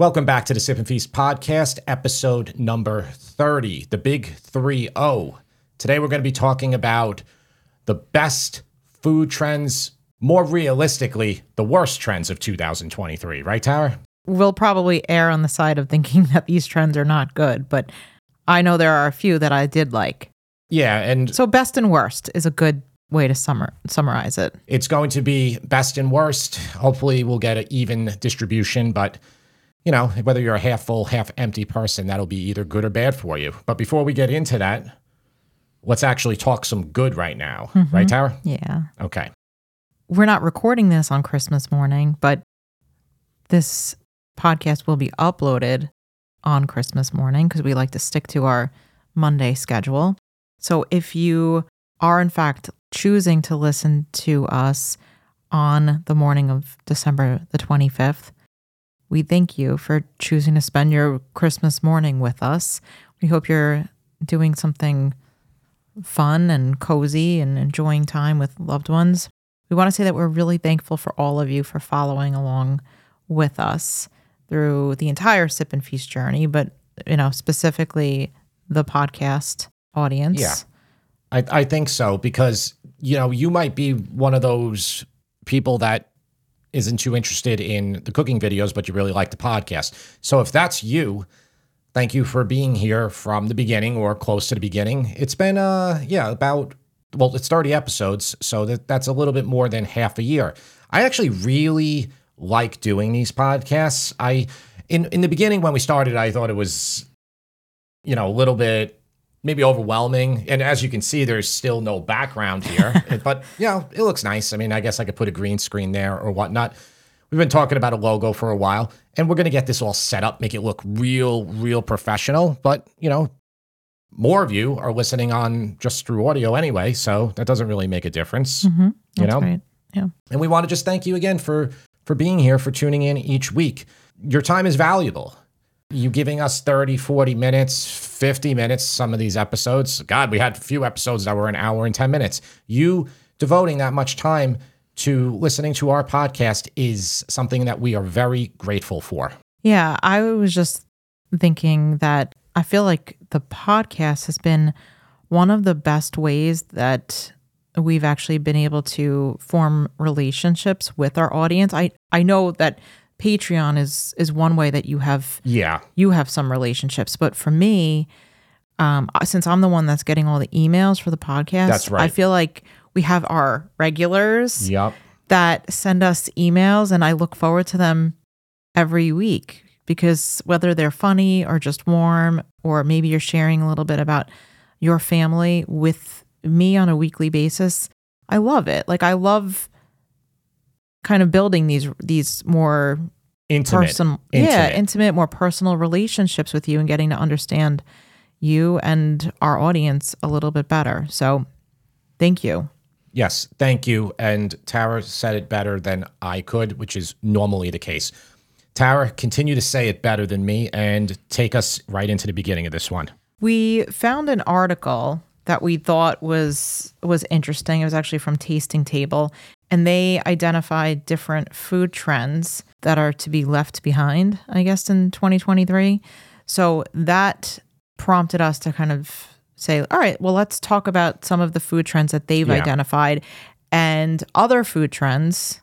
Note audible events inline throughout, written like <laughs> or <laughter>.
Welcome back to the Sip and Feast podcast, episode number 30, the big 3 0. Today we're going to be talking about the best food trends, more realistically, the worst trends of 2023, right, Tara? We'll probably err on the side of thinking <laughs> that these trends are not good, but I know there are a few that I did like. Yeah, and So, best and worst is a good way to summer, summarize it. it's going to be best and worst. Hopefully, we'll get an even distribution, but you know, whether you're a half full, half empty person, that'll be either good or bad for you. But before we get into that, let's actually talk some good right now, mm-hmm. right, Tara? Yeah. Okay. We're not recording this on Christmas morning, but this podcast will be uploaded on Christmas morning because we like to stick to our Monday schedule. So if you are in fact choosing to listen to us on the morning of December the 25th, we thank you for choosing to spend your Christmas morning with us. We hope you're doing something fun and cozy and enjoying time with loved ones. We want to say that we're really thankful for all of you for following along with us through the entire Sip and Feast journey, but you know, specifically the podcast audience. Yeah. I, I think so because you know you might be one of those people that isn't too interested in the cooking videos, but you really like the podcast. So if that's you, thank you for being here from the beginning or close to the beginning. It's been uh yeah about well it's 30 episodes, so that that's a little bit more than half a year. I actually really like doing these podcasts. I in in the beginning when we started, I thought it was you know a little bit maybe overwhelming. And as you can see, there's still no background here, <laughs> but you know, it looks nice. I mean, I guess I could put a green screen there or whatnot. We've been talking about a logo for a while, and we're going to get this all set up, make it look real, real professional. But, you know, more of you are listening on just through audio anyway, so that doesn't really make a difference. Mm-hmm. You know? right. Yeah. And we want to just thank you again for for being here, for tuning in each week. Your time is valuable. You giving us 30, 40 minutes, 50 minutes, some of these episodes. God, we had a few episodes that were an hour and 10 minutes. You devoting that much time to listening to our podcast is something that we are very grateful for. Yeah, I was just thinking that I feel like the podcast has been one of the best ways that we've actually been able to form relationships with our audience. I I know that Patreon is is one way that you have Yeah. you have some relationships, but for me, um, since I'm the one that's getting all the emails for the podcast, That's right. I feel like we have our regulars Yep. that send us emails and I look forward to them every week because whether they're funny or just warm, or maybe you're sharing a little bit about your family with me on a weekly basis, I love it. Like I love kind of building these these more Intimate. personal yeah, Intimate. intimate, more personal relationships with you and getting to understand you and our audience a little bit better. So thank you. Yes, thank you. And Tara said it better than I could, which is normally the case. Tara, continue to say it better than me and take us right into the beginning of this one. We found an article that we thought was was interesting. It was actually from Tasting Table, and they identified different food trends that are to be left behind, I guess, in 2023. So that prompted us to kind of say, all right, well, let's talk about some of the food trends that they've Yeah. identified and other food trends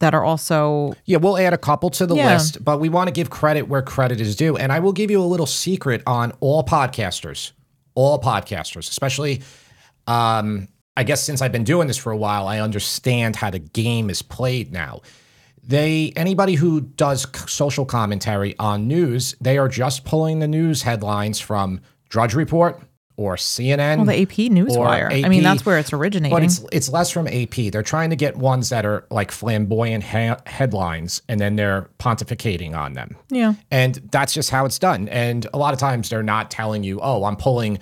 that are also Yeah, we'll add a couple to the Yeah. list, but we want to give credit where credit is due. And I will give you a little secret on all podcasters, all podcasters, especially, um, I guess since I've been doing this for a while, I understand how the game is played now. They anybody who does social commentary on news, they are just pulling the news headlines from Drudge Report or CNN. well, the AP Newswire. I mean, that's where it's originating. But it's it's less from AP. They're trying to get ones that are like flamboyant ha- headlines, and then they're pontificating on them. yeah. And that's just how it's done. And a lot of times they're not telling you, "Oh, I'm pulling,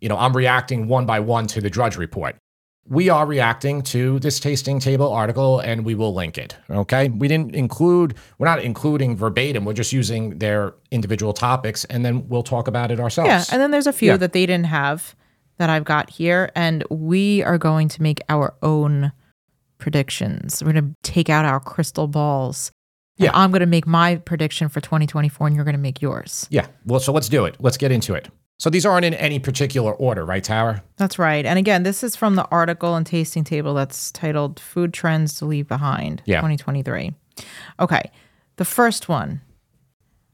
you know, I'm reacting one by one to the Drudge Report." We are reacting to this tasting table article, and we will link it. Okay, we didn't include. We're not including verbatim. We're just using their individual topics, and then we'll talk about it ourselves. Yeah, and then there's a few Yeah. that they didn't have that I've got here, and we are going to make our own predictions. We're going to take out our crystal balls Yeah. I'm going to make my prediction for 2024 and you're going to make yours. Yeah. Well, so let's do it. Let's get into it. So these aren't in any particular order, right, Tara? That's right. And again, this is from the article and tasting table that's titled Food Trends to Leave Behind Yeah. 2023. Okay. The first one,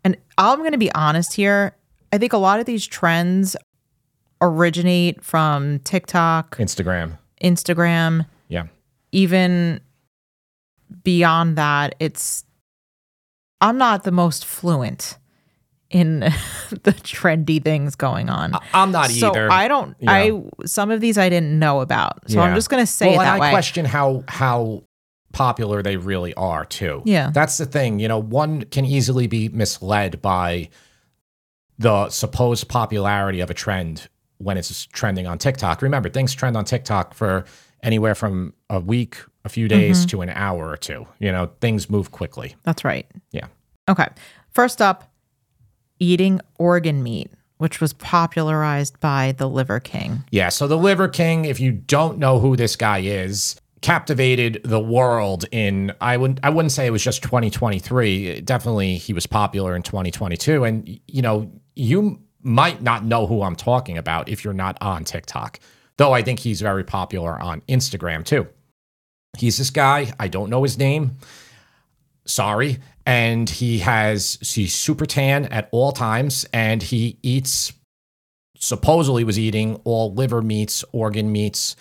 and I'm going to be honest here. I think a lot of these trends originate from TikTok, Instagram. Instagram, Yeah. even beyond that. It's, I'm not the most fluent in <laughs> the trendy things going on. I- I'm not so either. I don't. Yeah. I some of these I didn't know about. So I'm just gonna say well, it that I way. question how how popular they really are too. Yeah. That's the thing. You know, one can easily be misled by the supposed popularity of a trend when it's trending on TikTok. Remember, things trend on TikTok for anywhere from a week, a few days Mm-hmm. to an hour or two. You know, things move quickly. That's right. Yeah. Okay. First up, eating organ meat, which was popularized by the Liver King. Yeah, so the Liver King, if you don't know who this guy is, captivated the world in I wouldn't I wouldn't say it was just 2023. Definitely he was popular in 2022 and you know, you might not know who I'm talking about if you're not on TikTok. Though I think he's very popular on Instagram too. He's this guy, I don't know his name. Sorry. And he has he's super tan at all times and he eats supposedly was eating all liver meats, organ meats,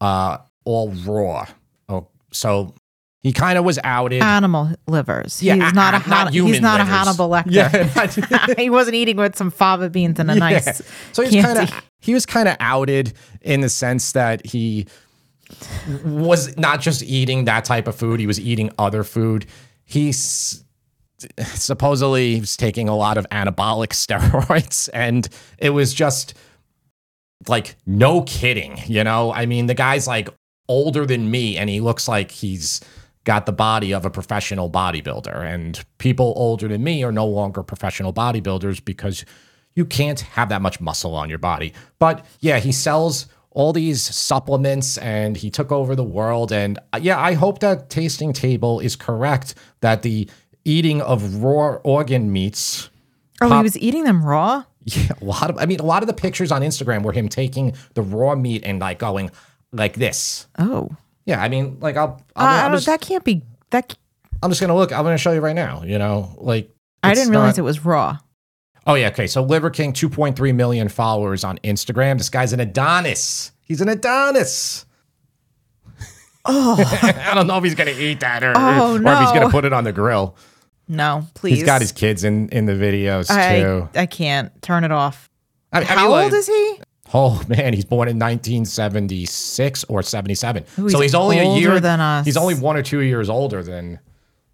uh, all raw. Oh, so he kind of was outed. Animal livers. Yeah, he's not a not human he's not livers. a Hannibal Lecter. <laughs> Yeah, <laughs> he wasn't eating with some fava beans and a <laughs> nice. So he was kind of he was kind of outed in the sense that he was not just eating that type of food; he was eating other food. He's supposedly was taking a lot of anabolic <laughs> steroids, and it was just like no kidding. You know, I mean, the guy's like older than me, and he looks like he's got the body of a professional bodybuilder. And people older than me are no longer professional bodybuilders because you can't have that much muscle on your body. But yeah, he sells all these supplements and he took over the world. And uh, yeah, I hope that Tasting Table is correct that the eating of raw organ meats. Oh, he was eating them raw. <laughs> Yeah, a lot of. I mean, a lot of the pictures on Instagram were him taking the raw meat and like going like this. Oh, Yeah, I mean, like I'll. I'll don't, just, that can't be. That I'm just gonna look. I'm gonna show you right now. You know, like I didn't realize not- it was raw. Oh yeah, okay. So Liver King, 2.3 million followers on Instagram. This guy's an Adonis. He's an Adonis. Oh <laughs> I don't know if he's gonna eat that or, Oh, or if he's gonna put it on the grill. no, please. He's got his kids in in the videos too. I I can't turn it off. I, I mean, How like- old is he? Oh man, he's born in 1976 or 77. Ooh, so he's he's only a older year than us. He's only one or two years older than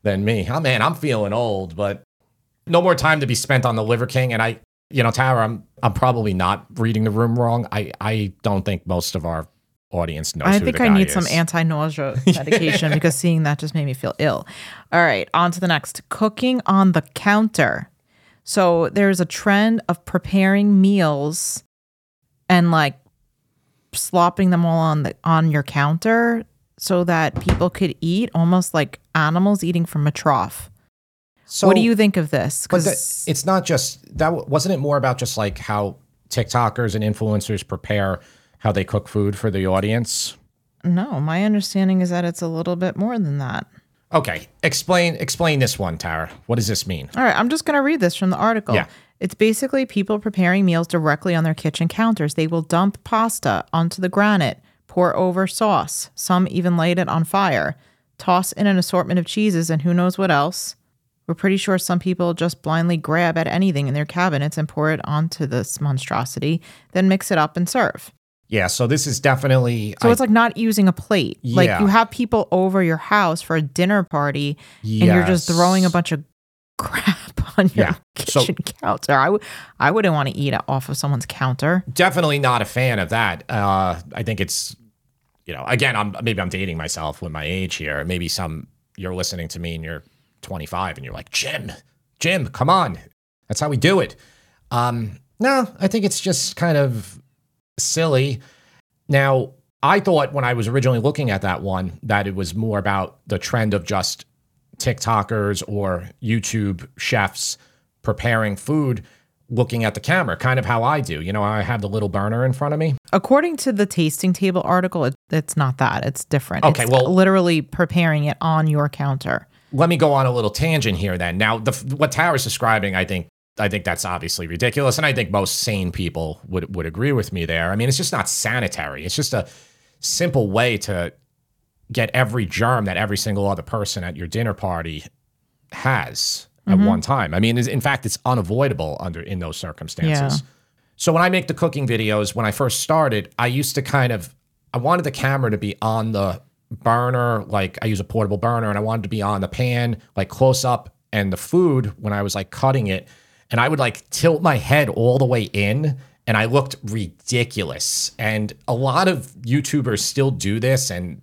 than me. Oh man, I'm feeling old, but no more time to be spent on the Liver King. And I, you know, Tara, I'm I'm probably not reading the room wrong. I I don't think most of our audience knows. I think I need is. some anti-nausea <laughs> medication because seeing that just made me feel ill. All right, on to the next. Cooking on the counter. So there's a trend of preparing meals and like slopping them all on the on your counter so that people could eat almost like animals eating from a trough. So, what do you think of this? But that, 'Cause- it's not just that. Wasn't it more about just like how TikTokers and influencers prepare how they cook food for the audience? no, my understanding is that it's a little bit more than that. Okay, explain explain this one, Tara. What does this mean? All right, I'm just going to read this from the article. Yeah. It's basically people preparing meals directly on their kitchen counters. They will dump pasta onto the granite, pour over sauce, some even light it on fire, toss in an assortment of cheeses and who knows what else. We're pretty sure some people just blindly grab at anything in their cabinets and pour it onto this monstrosity, then mix it up and serve. Yeah, so this is definitely So I- it's like not using a plate. Like you have people over your house for a dinner party and you're just throwing a bunch of <laughs> crap on your Yeah. So- kitchen counter. I w- I wouldn't want to eat off of someone's counter. definitely not a fan of that. Uh, I think it's, you know, again, I'm maybe I'm dating myself with my age here. Maybe some you're listening to me and you're 25 and you're like, Jim, Jim, come on, that's how we do it. Um, no, I think it's just kind of silly. Now, I thought when I was originally looking at that one that it was more about the trend of just TikTokers or YouTube chefs preparing food looking at the camera, kind of how I do. You know, I have the little burner in front of me. According to the tasting table article, it, it's not that. It's different. Okay, It's well- literally preparing it on your counter. Let me go on a little tangent here then. Now, the, what Tara's describing, I think I think that's obviously ridiculous and I think most sane people would would agree with me there. I mean, it's just not sanitary. It's just a simple way to get every germ that every single other person at your dinner party has at mm-hmm. one time. I mean, in fact, it's unavoidable under in those circumstances. Yeah. So when I make the cooking videos, when I first started, I used to kind of I wanted the camera to be on the burner, like I use a portable burner, and I wanted to be on the pan, like close up, and the food when I was like cutting it, and I would like tilt my head all the way in, and I looked ridiculous. And a lot of YouTubers still do this, and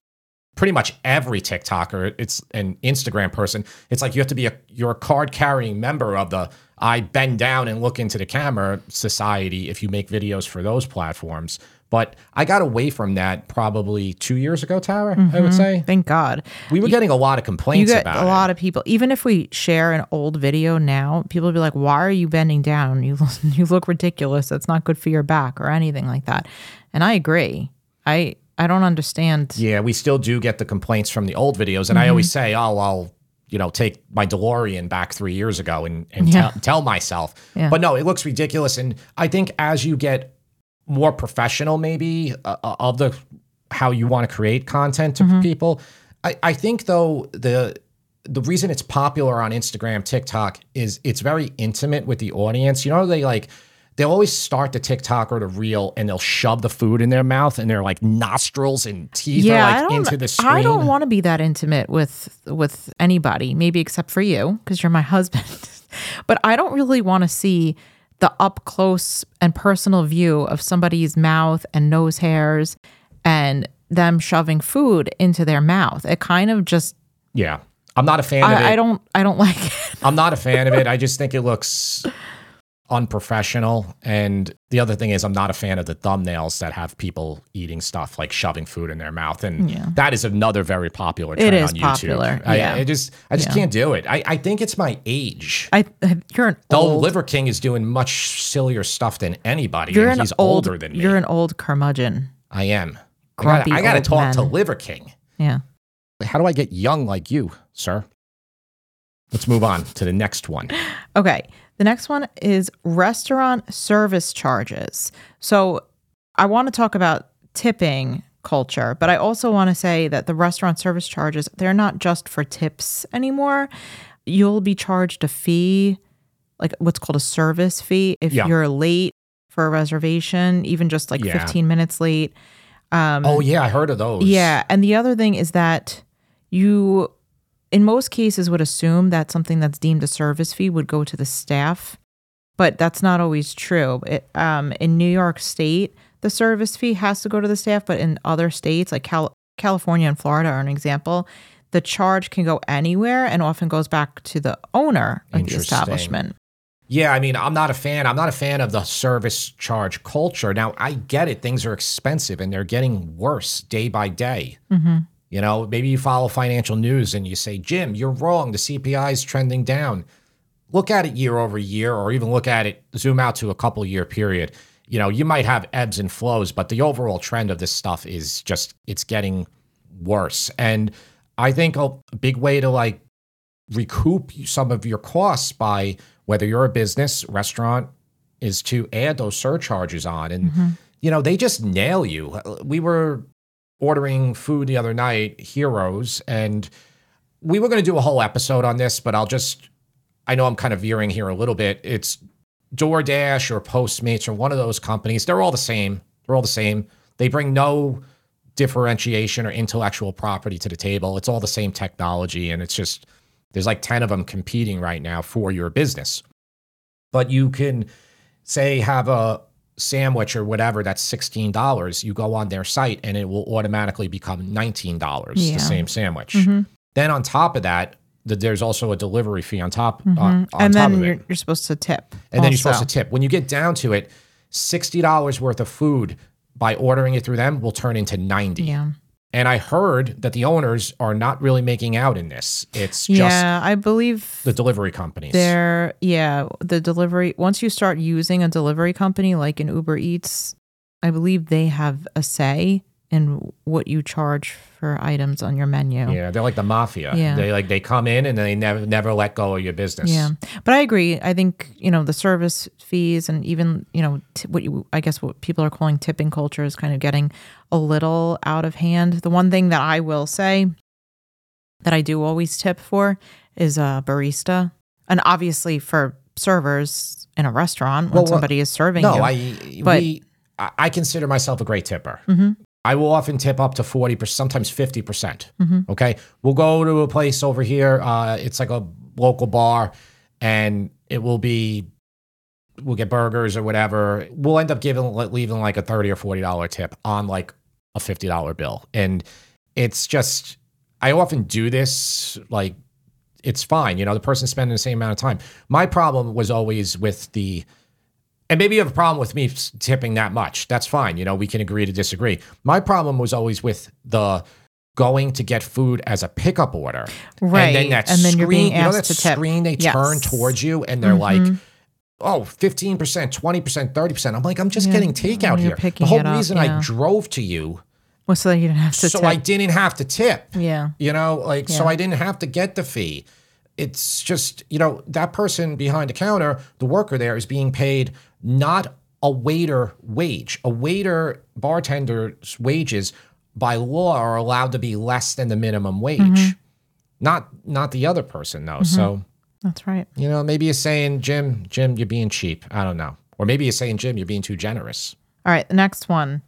pretty much every TikToker, it's an Instagram person. It's like you have to be a you're a card carrying member of the I bend down and look into the camera society if you make videos for those platforms. But I got away from that probably two years ago, Tara. I would say Thank God. we were getting a lot of You complaints get about a lot of people. Even if we share an old video now, people will be like, "Why are you bending down? You <laughs> you look ridiculous. That's not good for your back or anything like that." And I agree. I I don't understand. Yeah, we still do get the complaints from the old videos, and I Mm-hmm. always say, "Oh, I'll." You know, take my DeLorean back three years ago and, and Yeah. tell, tell myself. Yeah. But no, it looks ridiculous. And I think as you get more professional maybe uh, uh, of the how you want to create content to Mm-hmm. people I, I think though the the reason it's popular on instagram tiktok is it's very intimate with the audience you know they like they'll always start the tiktok or the reel and they'll shove the food in their mouth and their like nostrils and teeth Yeah, are like into the screen I don't want to be that intimate with with anybody. Maybe except for you, because you're my husband. <laughs> but I don't really want to see the up close and personal view of somebody's mouth and nose hairs and them shoving food into their mouth. It kind of just. yeah i'm not a fan of it I, I don't. I don't <laughs> like it. I'm not a fan of it. I just think it looks unprofessional. And the other thing is, I'm not a fan of the thumbnails that have people eating stuff like shoving food in their mouth. And Yeah. that is another very popular trend on YouTube. popular, I, yeah. I just, I just Yeah. can't do it. I, I think it's my age. I. You're an Though old. Liver King is doing much sillier stuff than anybody, You're and an he's old. older than me. You're an old curmudgeon. I am. I Grumpy gotta, I gotta old talk to. Liver King. Yeah. How do I get young like you, sir? Let's move on to the next one. Okay. The next one is restaurant service charges. So I want to talk about tipping culture, but I also want to say that the restaurant service charges, they're not just for tips anymore. You'll be charged a fee, like what's called a service fee, if Yeah. you're late for a reservation, even just like Yeah. 15 minutes late. Um, Oh yeah, I heard of those. yeah. And the other thing is that you, in most cases, would assume that something that's deemed a service fee would go to the staff, but that's not always true. It, um, in New York State, the service fee has to go to the staff, but in other states, like Cal- California and Florida are an example, the charge can go anywhere and often goes back to the owner of the establishment. Yeah, I mean, I'm not a fan. I'm not a fan of the service charge culture. Now, I get it; things are expensive, and they're getting worse day by day. Mm-hmm. You know, maybe you follow financial news and you say, "Jim, you're wrong. The CPI is trending down." Look at it year over year, or even look at it zoom out to a couple year period. You know, you might have ebbs and flows, but the overall trend of this stuff is just it's getting worse. And I think a big way to like recoup some of your costs by whether you're a business restaurant is to add those surcharges on and mm-hmm. you know they just nail you we were ordering food the other night heroes and we were going to do a whole episode on this but i'll just i know i'm kind of veering here a little bit. It's doordash or postmates or one of those companies. They're all the same. They're all the same. They bring no differentiation or intellectual property to the table. It's all the same technology and it's just there's like 10 of them competing right now for your business. But you can say have a sandwich or whatever that's $16. You go on their site and it will automatically become $19, Yeah. the same sandwich. Mhm. Then on top of that, th- there's also a delivery fee on top on, on Mm-hmm. and top then of you're, it. you're supposed to tip. And then you're supposed to tip. When you get down to it, $60 worth of food by ordering it through them will turn into 90. Yeah. And I heard that the owners are not really making out in this. It's just yeah, I believe the delivery companies. they're yeah, the delivery once you start using a delivery company like an Uber Eats, I believe they have a say in what you charge for items on your menu. Yeah, they're like the mafia. Yeah. They like they come in and they never never let go of your business. Yeah, but I agree. I think you know the service fees and even you know t- what you I guess what people are calling tipping culture is kind of getting a little out of hand. The one thing that I will say that I do always tip for is a barista, and obviously for servers in a restaurant when Well, somebody is serving No, you. I But- we I I consider myself a great tipper. Mhm. I will often tip up to forty percent, sometimes fifty percent. Mhm. Okay, we'll go to a place over here. Uh, it's like a local bar, and it will be. We'll get burgers or whatever. We'll end up giving leaving like a thirty or forty dollar tip on like a fifty dollar bill, and it's just. I often do this like it's fine. You know, the person's spending the same amount of time. My problem was always with the, and maybe you have a problem with me tipping that much. That's fine. You know, we can agree to disagree. My problem was always with the going to get food as a pickup order. Right. And then that And then screen, you know that to tip. screen they Yes. turn towards you and they're like, Mhm. oh, 15%, 20%, 30%. I'm like, I'm just Yeah. getting takeout here. The whole it up, reason yeah. I drove to you well, so that you didn't have to so tip. I didn't have to tip. yeah. You know, like, so I didn't have to get the fee. It's just, you know, that person behind the counter, the worker there is being paid not a waiter wage. A waiter bartender's wages by law are allowed to be less than the minimum wage. Mm-hmm. Not not the other person though. So, That's right. you know, maybe you're saying, Jim, Jim, you're being cheap. I don't know. Or maybe you're saying, Jim, you're being too generous. All right, the next one.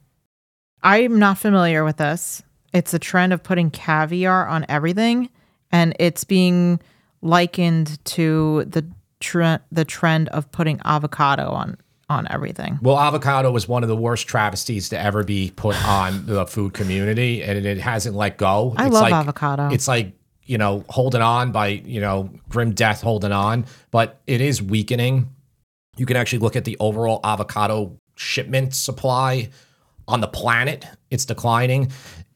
I'm not familiar with this. It's a trend of putting caviar on everything, and it's being likened to the trend the trend of putting avocado on on everything. Well, avocado was one of the worst travesties to ever be put on the food community, and it hasn't let go. I It's love like, avocado. It's like you know holding on by you know grim death holding on, but it is weakening. You can actually look at the overall avocado shipment supply on the planet. It's declining,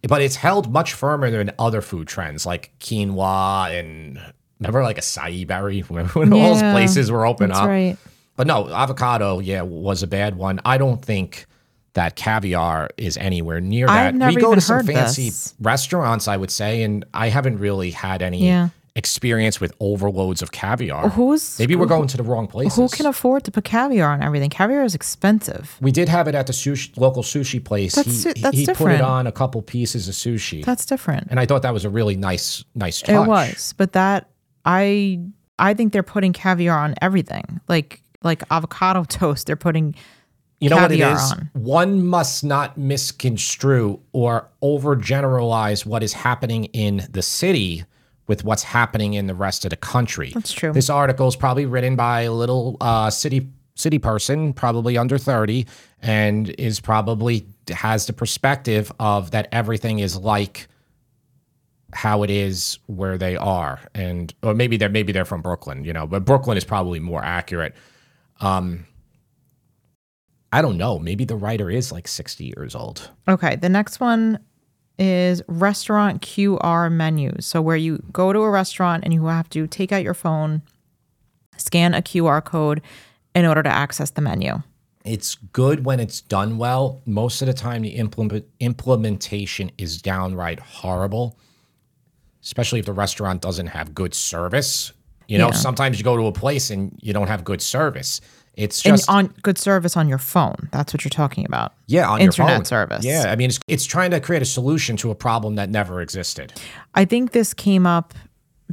but it's held much firmer than other food trends like quinoa and remember like acai berry when <laughs> when all those places were open That's up. right. But no, avocado, yeah, was a bad one. I don't think that caviar is anywhere near that. We go to some fancy this. restaurants, I would say, and I haven't really had any Yeah. experience with overloads of caviar. Who's Maybe we're going to the wrong places. who can afford to put caviar on everything? Caviar is expensive. we did have it at the sushi, local sushi place. That's he that's he put it on a couple pieces of sushi, That's different. and I thought that was a really nice, nice touch. It was, but that I I think they're putting caviar on everything. Like like avocado <laughs> toast, they're putting You know what it caviar on. One must not misconstrue or overgeneralize what is happening in the city with what's happening in the rest of the country. That's true. This article is probably written by a little uh, city city person, probably under 30, and is probably has the perspective of that everything is like how it is where they are. And or maybe they're maybe they're from Brooklyn, you know, but Brooklyn is probably more accurate. Um I don't know. Maybe the writer is like 60 years old. Okay, the next one is restaurant QR menus. So where you go to a restaurant and you have to take out your phone, scan a QR code in order to access the menu. It's good when it's done well. Most of the time, the implement, implementation is downright horrible, especially if the restaurant doesn't have good service. You know, Yeah. sometimes you go to a place and you don't have good service. It's And just on good service on your phone. That's what you're talking about. yeah, on internet your phone. service. Yeah, I mean, it's, it's trying to create a solution to a problem that never existed. I think this came up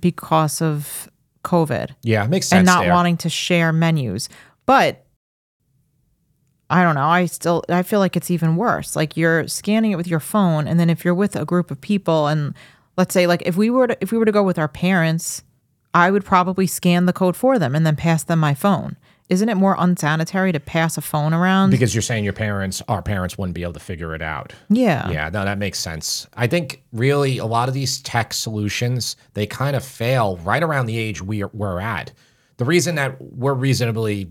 because of COVID. Yeah, it makes sense. and not there. wanting to share menus. But I don't know. I still I feel like it's even worse. Like you're scanning it with your phone, and then if you're with a group of people, and let's say like if we were to, if we were to go with our parents, I would probably scan the code for them and then pass them my phone. Isn't it more unsanitary to pass a phone around? because you're saying your parents, our parents, wouldn't be able to figure it out. yeah. Yeah, no, that makes sense. I think really a lot of these tech solutions they kind of fail right around the age we're we're at. The reason that we're reasonably,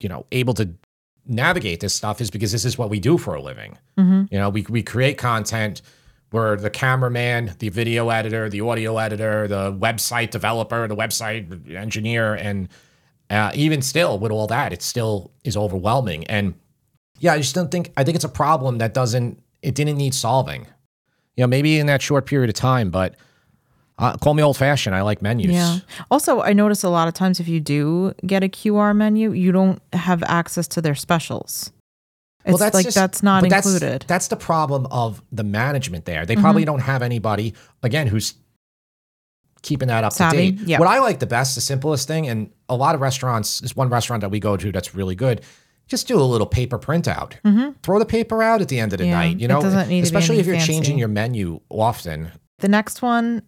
you know, able to navigate this stuff is because this is what we do for a living. Mm-hmm. You know, we we create content. Where the cameraman, the video editor, the audio editor, the website developer, the website engineer, and uh, even still with all that, it still is overwhelming. And yeah, I just don't think I think it's a problem that doesn't it didn't need solving. You know, maybe in that short period of time, but uh, call me old fashioned. I like menus. Yeah. Also, I notice a lot of times if you do get a QR menu, you don't have access to their specials. It's like just- that's not included. Mm-hmm. That's, that's the problem of the management there. They probably don't have anybody again who's keeping that up Savvy, to date. yeah. What I like the best, the simplest thing, and a lot of restaurants. There's one restaurant that we go to that's really good. Just do a little paper printout. Throw the paper out at the end of the Mm-hmm. Yeah, night. You it know, doesn't need to be especially if you're anything changing your menu often. the next one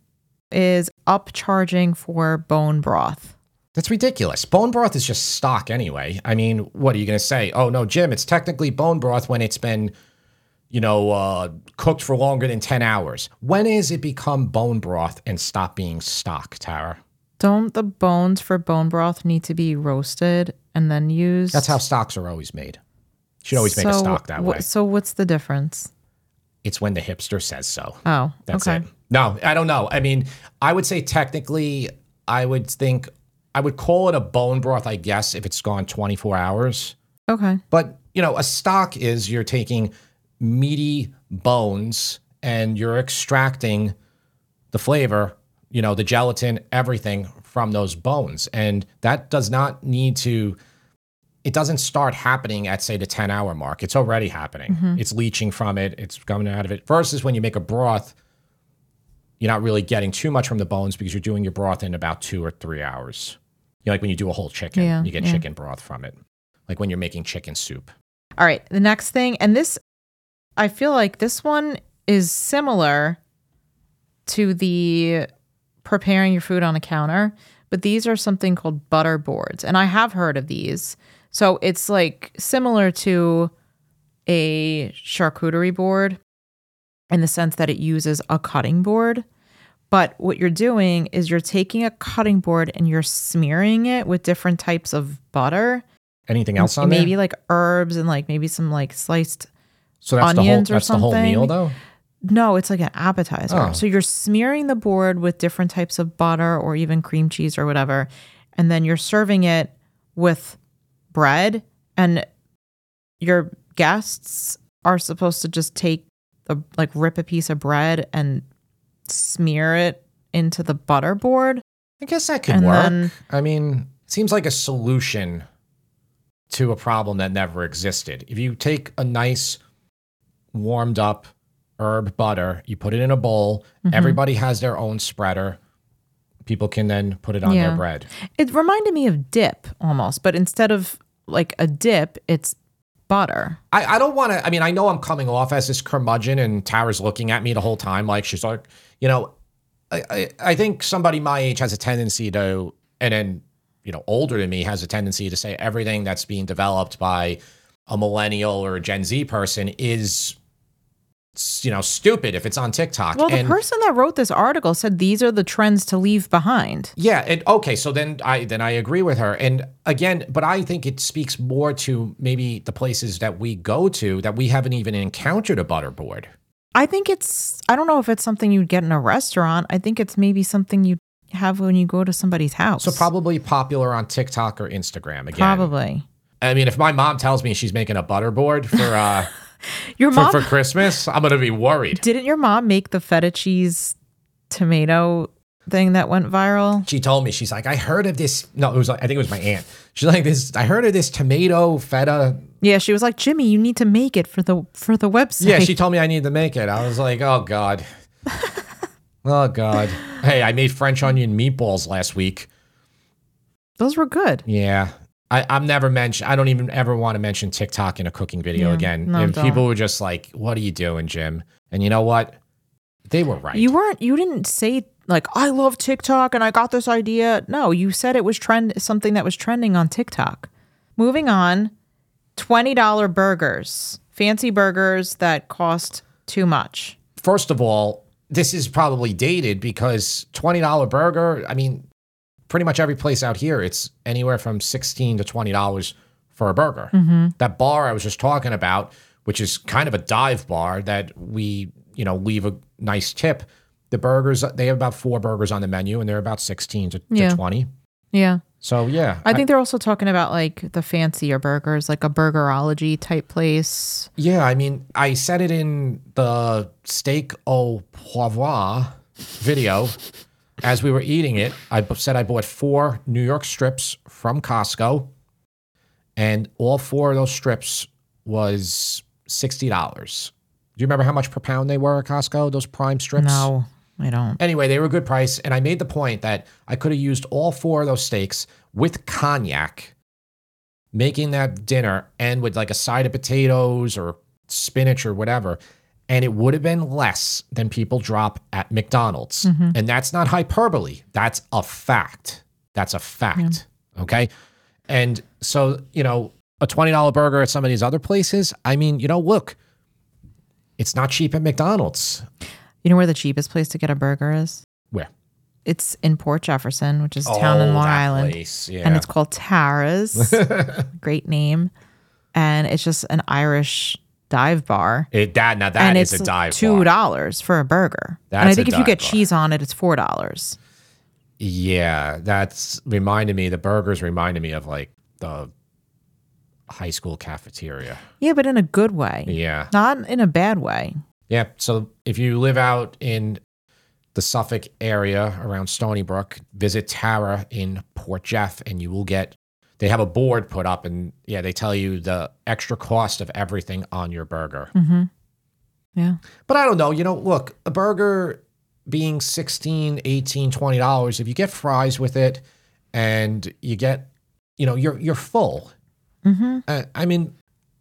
is upcharging for bone broth. That's ridiculous. Bone broth is just stock anyway. I mean, what are you going to say? Oh no, Jim, it's technically bone broth when it's been, you know, uh, cooked for longer than ten hours. When is it become bone broth and stop being stock, Tara? Don't the bones for bone broth need to be roasted and then used? That's how stocks are always made. You should always make a stock that wh- way. So what's the difference? It's when the hipster says so. Oh, That's okay. it. No, I don't know. I mean, I would say technically, I would think I would call it a bone broth, I guess, if it's gone 24 hours. Okay. But, you know, a stock is you're taking meaty bones and you're extracting the flavor, you know, the gelatin, everything from those bones. And that does not need to, it doesn't start happening at, say, the 10 hour mark. It's already happening. Mm-hmm. It's leaching from it, it's coming out of it. Versus when you make a broth, you're not really getting too much from the bones because you're doing your broth in about two or three hours. You know, like when you do a whole chicken, Yeah, you get yeah. chicken broth from it. Like when you're making chicken soup. All right. The next thing, and this, I feel like this one is similar to the preparing your food on a counter, but these are something called butter boards. And I have heard of these. So it's like similar to a charcuterie board in the sense that it uses a cutting board. But what you're doing is you're taking a cutting board and you're smearing it with different types of butter Anything else on it? maybe there? like herbs and like maybe some like sliced So that's the whole onions or that's the whole meal something. though. no it's like an appetizer Oh. so you're smearing the board with different types of butter or even cream cheese or whatever and then you're serving it with bread and your guests are supposed to just take a like rip a piece of bread and smear it into the butter board I guess that could And work. then- I mean, seems like a solution to a problem that never existed. If you take a nice warmed up herb butter, you put it in a bowl, Mm-hmm. everybody has their own spreader. People can then put it on Yeah. their bread. It reminded me of dip almost, but instead of like a dip, it's butter. I, I don't want to. I mean, I know I'm coming off as this curmudgeon, and Tara's looking at me the whole time like she's like, you know, I, I, I think somebody my age has a tendency to, and then, you know, older than me has a tendency to say everything that's being developed by a millennial or a Gen Z person is, you know, stupid if it's on TikTok. Well, the and person that wrote this article said these are the trends to leave behind. Yeah, and okay, so then I then I agree with her. And again, but I think it speaks more to maybe the places that we go to that we haven't even encountered a butterboard. I think it's, I don't know if it's something you'd get in a restaurant. I think it's maybe something you have when you go to somebody's house. So probably popular on TikTok or Instagram again. Probably. I mean, if my mom tells me she's making a butterboard for uh <laughs> Your for, mom, for Christmas, I'm gonna be worried. didn't your mom make the feta cheese tomato thing that went viral? She told me she's like, I heard of this. No, it was like, I think it was my aunt. She's like this. I heard of this tomato feta. Yeah, she was like, Jimmy, you need to make it for the for the website. Yeah, she told me I need to make it. I was like, oh god, <laughs> oh god. Hey, I made French onion meatballs last week. Those were good. Yeah. I, I'm never mention. I don't even ever want to mention TikTok in a cooking video Yeah, again. and people were just like, "What are you doing, Jim?" And you know what? They were right. You weren't you didn't say like I love TikTok and I got this idea. No, you said it was trend something that was trending on TikTok. Moving on, $20 burgers. Fancy burgers that cost too much. First of all, this is probably dated because twenty dollar burger. I mean, pretty much every place out here, it's anywhere from sixteen to twenty dollars for a burger. Mm-hmm. That bar I was just talking about, which is kind of a dive bar that we you know, leave a nice tip. The burgers, they have about four burgers on the menu and they're about 16 to, to 20. Yeah. So, yeah. I think they're also talking about like the fancier burgers, like a burgerology type place. Yeah, I mean, I said it in the steak au poivre video as we were eating it. I said I bought four New York strips from Costco, and all four of those strips was sixty dollars. Do you remember how much per pound they were at Costco? Those prime strips. No, I don't. Anyway, they were a good price, and I made the point that I could have used all four of those steaks with cognac, making that dinner, and with like a side of potatoes or spinach or whatever, and it would have been less than people drop at McDonald's. Mm-hmm. And that's not hyperbole. That's a fact. That's a fact. Okay. And so, you know, a $20 burger at some of these other places, I mean, you know, look, it's not cheap at McDonald's. You know where the cheapest place to get a burger is? Where? It's in Port Jefferson, which is a town in Oh, Long Island. place, Yeah. And it's called Tara's. <laughs> Great name. And it's just an Irish dive bar. It, that now that and is it's a dive two dollars for a burger. and I think if you get bar. cheese on it, it's four dollars. Yeah, that's reminded me. The burgers reminded me of like the high school cafeteria. Yeah, but in a good way. Yeah, Not in a bad way. yeah. So if you live out in the Suffolk area around Stony Brook, visit Tara in Port Jeff, and you will get. They have a board put up, and yeah, they tell you the extra cost of everything on your burger. Mm-hmm. Yeah. But I don't know. You know, look, a burger being 16 18 20 dollars if you get fries with it and you get you know you're you're full Mm-hmm. uh, i mean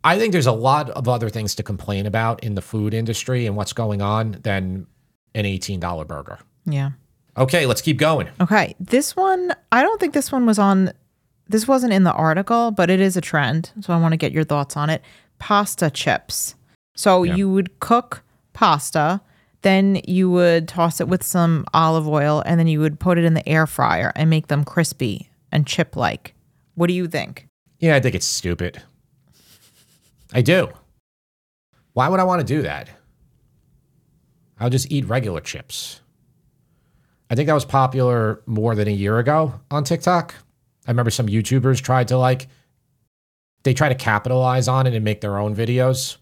i think there's a lot of other things to complain about in the food industry and what's going on than an $18 burger Yeah. okay let's keep going Okay. This one, I don't think this one was on, this wasn't in the article, but it is a trend. So I want to get your thoughts on it. Pasta chips. So Yeah. you would cook pasta, then you would toss it with some olive oil, and then you would put it in the air fryer and make them crispy and chip like. What do you think? yeah i think it's stupid i do why would i want to do that i'll just eat regular chips I think that was popular more than a year ago on TikTok. I remember some YouTubers tried to like, they try to capitalize on it and make their own videos.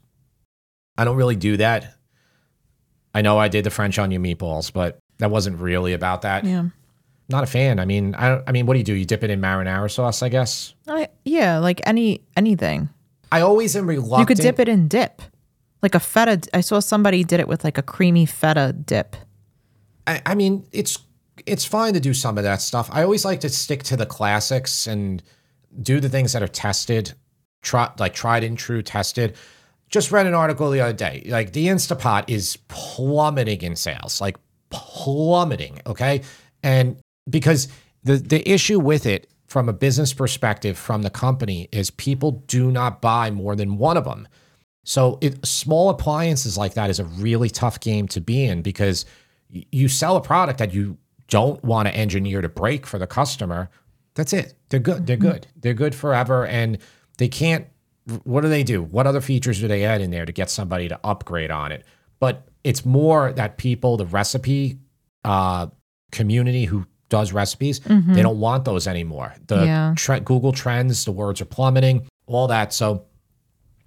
I don't really do that. I know I did the French onion meatballs, but that wasn't really about that. Yeah. Not a fan. I mean, I I mean, what do you do? You dip it in marinara sauce, I guess. I, yeah, like any anything. I always am reluctant. You could dip it in dip. Like a feta. I saw somebody did it with like a creamy feta dip. I, I mean, it's it's fine to do some of that stuff. I always like to stick to the classics and do the things that are tested, try, like tried and true, tested. Just read an article the other day. Like the Instapot is plummeting in sales, like plummeting. Okay, and because the the issue with it from a business perspective from the company is people do not buy more than one of them. So it, small appliances like that is a really tough game to be in because you sell a product that you don't want to engineer to break for the customer. That's it. They're good. They're good. They're good forever. And they can't, what do they do? What other features do they add in there to get somebody to upgrade on it? But it's more that people, the recipe uh, community who does recipes, they don't want those anymore. The Yeah. tre- Google Trends, the words are plummeting, all that. So,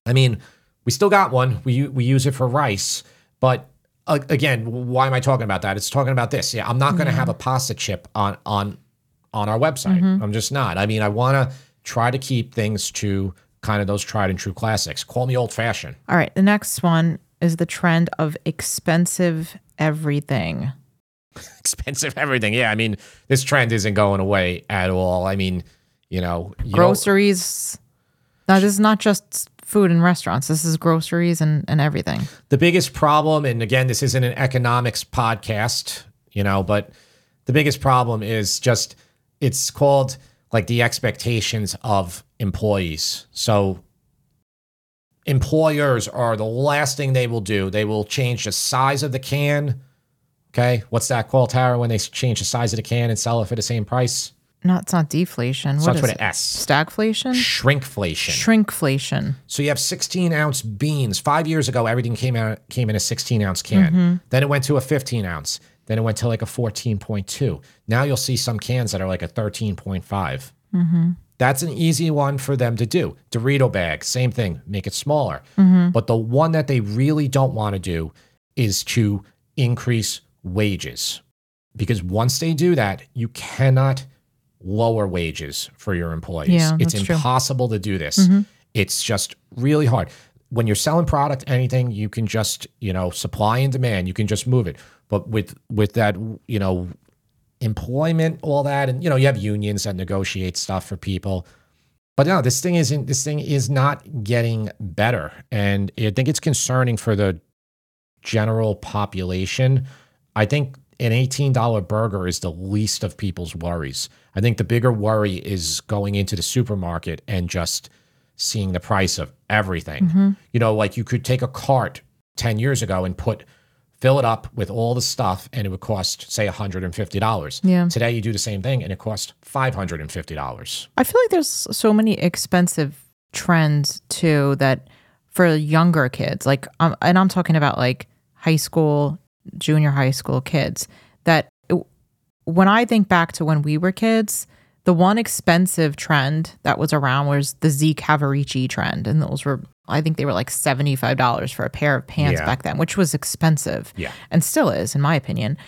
I mean, we still got one. We we use it for rice, but again, why am I talking about that? It's talking about this. Yeah, I'm not going to have a pasta chip on on on our website. Mm-hmm. I'm just not. I mean, I want to try to keep things to kind of those tried and true classics. Call me old fashioned. All right. The next one is the trend of expensive everything. <laughs> Expensive everything. Yeah, I mean, this trend isn't going away at all. I mean, you know, you groceries. Now, this is not just food and restaurants. This is groceries and, and everything. the biggest problem, and again, this isn't an economics podcast, you know, but the biggest problem is just it's called like the expectations of employees. So employers are the last thing they will do. They will change the size of the can. Okay. What's that called, Tara, when they change the size of the can and sell it for the same price? Not it's not deflation. What Starts is with it? an S. Stagflation? Shrinkflation. Shrinkflation. So you have 16 ounce beans. Five years ago, everything came out came in a 16 ounce can. Mm-hmm. Then it went to a 15 ounce. Then it went to like a 14.2. Now you'll see some cans that are like a 13.5. Mm-hmm. That's an easy one for them to do. Dorito bag, same thing, make it smaller. Mm-hmm. But the one that they really don't want to do is to increase wages. Because once they do that, you cannot lower wages for your employees. Yeah, it's that's true. impossible to do this. Mm-hmm. It's just really hard. When you're selling product, anything, you can just, you know, supply and demand, you can just move it. But with with that, you know, employment, all that, and you know, you have unions that negotiate stuff for people. But no, this thing isn't this thing is not getting better. And I think it's concerning for the general population. I think an $18 burger is the least of people's worries. I think the bigger worry is going into the supermarket and just seeing the price of everything. You know, like you could take a cart 10 years ago and put fill it up with all the stuff and it would cost say $150. Yeah. Today you do the same thing and it costs $550. I feel like there's so many expensive trends too that for younger kids, like, um, and I'm talking about like high school, junior high school kids, that it- when I think back to when we were kids, the one expensive trend that was around was the Z Cavaricci trend. And those were, I think they were like $75 for a pair of pants Yeah. back then, which was expensive Yeah. and still is, in my opinion.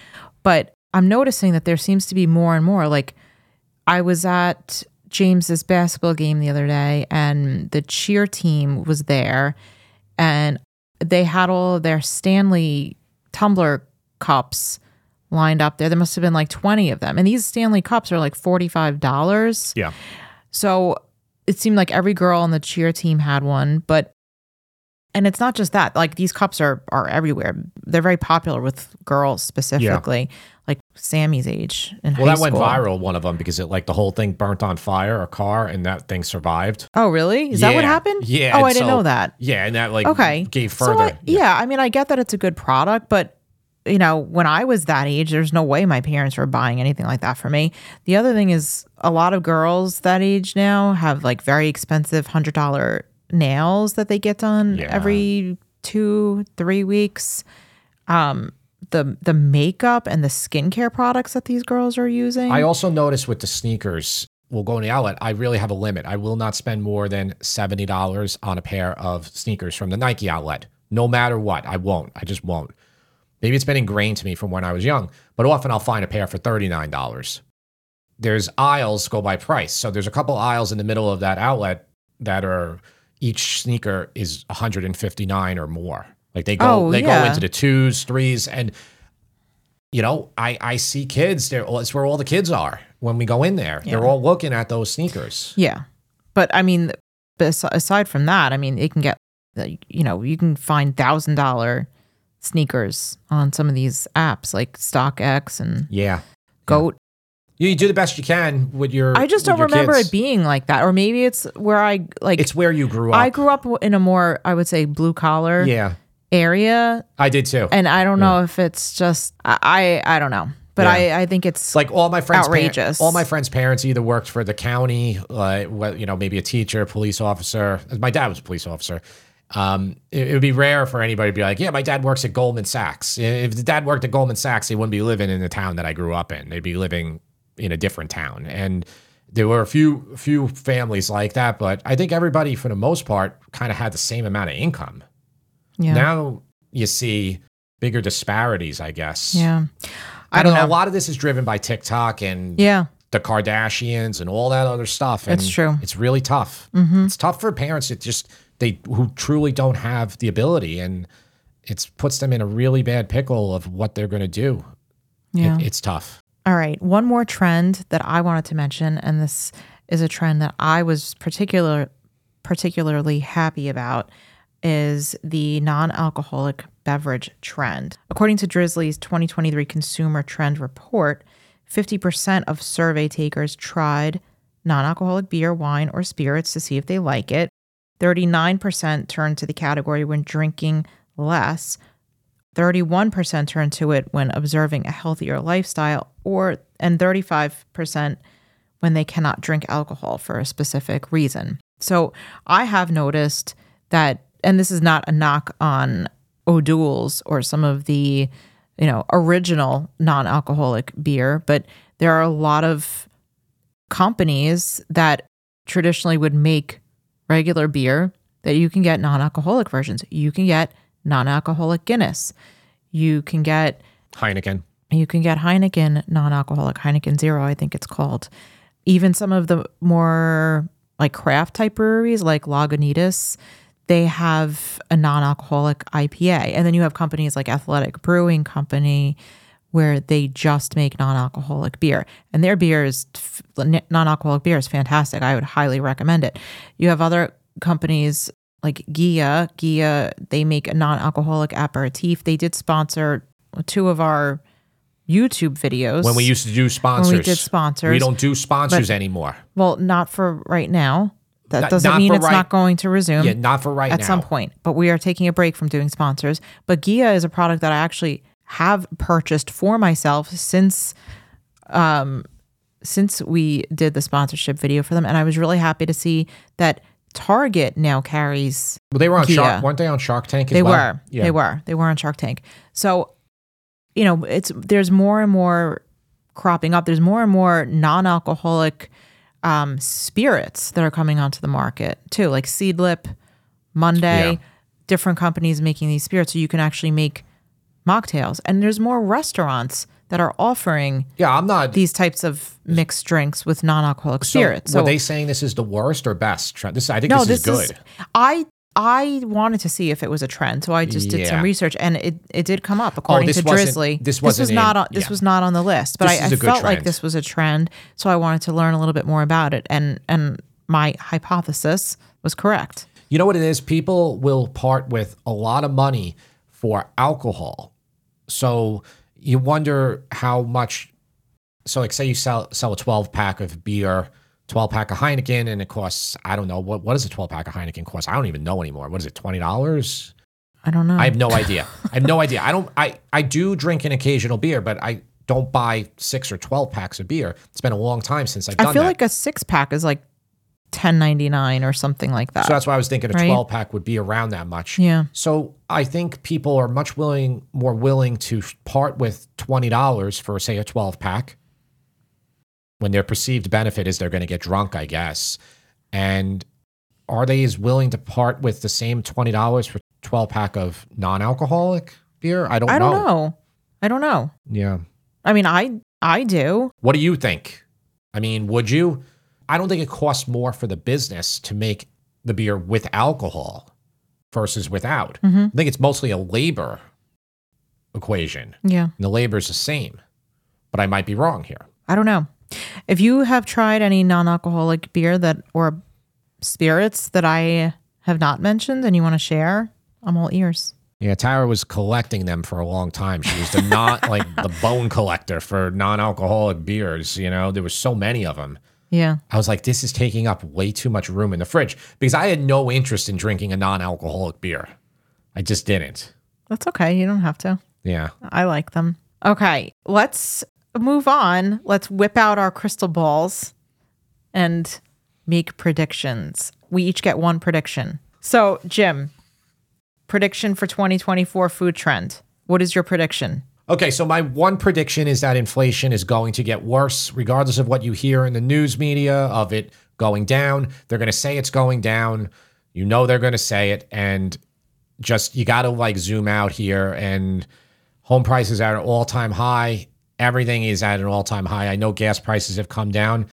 But I'm noticing that there seems to be more and more. Like, I was at James's basketball game the other day, and the cheer team was there, and they had all of their Stanley tumbler cups lined up there. There must have been like 20 of them. And these Stanley cups are like $45. Yeah. So it seemed like every girl on the cheer team had one, but and it's not just that. Like these cups are are everywhere. They're very popular with girls specifically, like Sammy's age in Well, that went viral, one of them, because it like the whole thing burnt on fire, a car, and that thing survived. Oh, really? Is that what happened? Yeah, Oh, I didn't so- know that. Yeah, and that like Okay. gave So further. I- yeah. I mean, I get that it's a good product, but you know, when I was that age, there's no way my parents were buying anything like that for me. The other thing is, a lot of girls that age now have like very expensive hundred dollar nails that they get done Yeah. every two, three weeks. Um, the the makeup and the skincare products that these girls are using. I also noticed with the sneakers, we'll go in the outlet. I really have a limit. I will not spend more than seventy dollars on a pair of sneakers from the Nike outlet, no matter what. I won't. I just won't. Maybe it's been ingrained to me from when I was young, but often I'll find a pair for thirty nine dollars. There's aisles go by price, so there's a couple aisles in the middle of that outlet that are each sneaker is 159 or more. Like they go Oh, they yeah. go into the twos, threes, and you know, I I see kids. There, it's where all the kids are when we go in there. They're all looking at those sneakers. Yeah. But I mean, aside from that, I mean, it can get, you know, you can find thousand dollar sneakers on some of these apps like StockX and Yeah, Goat. you, you do the best you can with your. I just don't remember kids. it being like that. Or maybe it's where I like, It's where you grew up. I grew up in a more, I would say, blue collar yeah, area. I did too. And I don't know if it's just, I, I, I don't know. But Yeah. I, I think it's like all my friends. par- Outrageous. all my friends' parents either worked for the county, like well, you know, maybe a teacher, police officer. My dad was a police officer. Um, it, it would be rare for anybody to be like, "Yeah, my dad works at Goldman Sachs." If the dad worked at Goldman Sachs, he wouldn't be living in the town that I grew up in. They'd be living in a different town. And there were a few few families like that, but I think everybody, for the most part, kind of had the same amount of income. Yeah. Now you see bigger disparities, I guess. yeah. I, don't know. know. A lot of this is driven by TikTok and Yeah. the Kardashians and all that other stuff. And It's true. It's really tough. Mm-hmm. It's tough for parents that just they who truly don't have the ability, and it puts them in a really bad pickle of what they're going to do. It- Yeah. it's tough. All right. One more trend that I wanted to mention, and this is a trend that I was particular particularly happy about, is the non-alcoholic beverage trend. According to Drizly's 2023 Consumer Trend Report, 50% of survey takers tried non-alcoholic beer, wine, or spirits to see if they like it. 39% turned to the category when drinking less. 31% turn to it when observing a healthier lifestyle or and 35% when they cannot drink alcohol for a specific reason. So I have noticed that, and this is not a knock on O'Doul's or some of the, you know, original non alcoholic beer, but there are a lot of companies that traditionally would make regular beer that you can get non alcoholic versions. You can get non alcoholic Guinness. You can get Heineken. you can get Heineken non-alcoholic Heineken Zero, I think it's called. Even some of the more like craft type breweries like Lagunitas, they have a non-alcoholic IPA. And then you have companies like Athletic Brewing Company where they just make non-alcoholic beer. And their beer is non-alcoholic beer is fantastic. I would highly recommend it. You have other companies like Ghia, Ghia, they make a non-alcoholic aperitif. They did sponsor two of our YouTube videos. When we used to do sponsors. When we did sponsors. We don't do sponsors anymore. well, not for right now. That Not- doesn't not mean it's right- not going to resume Yeah, not for right at now. some point. But we are taking a break from doing sponsors. But Ghia is a product that I actually have purchased for myself since um since we did the sponsorship video for them. And I was really happy to see that Target now carries Well, they were on Ghia. Shark. Weren't they on Shark Tank as they well? were. Yeah. They were. They were on Shark Tank. So, you know, it's there's more and more cropping up. There's more and more non-alcoholic um, spirits that are coming onto the market too, like Seedlip, Monday, Yeah. different companies making these spirits, so you can actually make mocktails. And there's more restaurants that are offering Yeah, I'm not. these types of mixed drinks with non-alcoholic so spirits. were So they saying this is the worst or best trend? This I think no, this, is good. I I wanted to see if it was a trend, so I just did some research, and it, it did come up according this to Drizly. this was wasn't not on, this yeah. was not on the list, but This I, I felt like this was a trend, so I wanted to learn a little bit more about it, and and my hypothesis was correct. You know what it is? People will part with a lot of money for alcohol. So you wonder how much. So, like, say you sell sell a twelve pack of beer, twelve pack of Heineken, and it costs I don't know what what does a twelve pack of Heineken cost? I don't even know anymore. What is it? Twenty dollars? I don't know. I have no idea. I have no idea. I don't. I I do drink an occasional beer, but I don't buy six or twelve packs of beer. It's been a long time since I've done I feel that. like a six pack is like ten ninety nine or something like that. So that's why I was thinking a Right? 12 pack would be around that much. Yeah. So I think people are much willing, more willing to part with $20 for, say, a 12 pack when their perceived benefit is they're going to get drunk, I guess. And are they as willing to part with the same $20 for 12 pack of non alcoholic beer? I don't I know. don't know. I don't know. Yeah. I mean, I I do. What do you think? I mean, would you? I don't think it costs more for the business to make the beer with alcohol versus without. Mm-hmm. I think it's mostly a labor equation, Yeah. and the labor is the same. But I might be wrong here. I don't know. If you have tried any non-alcoholic beer that or spirits that I have not mentioned and you want to share, I'm all ears. Yeah, Tara was collecting them for a long time. She was the not <laughs> like the bone collector for non-alcoholic beers. You know, there was so many of them. Yeah. I was like, this is taking up way too much room in the fridge because I had no interest in drinking a non-alcoholic beer. I just didn't. That's okay. You don't have to. Yeah. I like them. Okay, let's move on. Let's whip out our crystal balls and make predictions. We each get one prediction. So, Jim, prediction for 2024 food trend. What is your prediction? Okay, so my one prediction is that inflation is going to get worse, regardless of what you hear in the news media of it going down. They're going to say it's going down. You know they're going to say it, and just you got to like zoom out here. And home prices are at an all time high. Everything is at an all time high. I know gas prices have come down.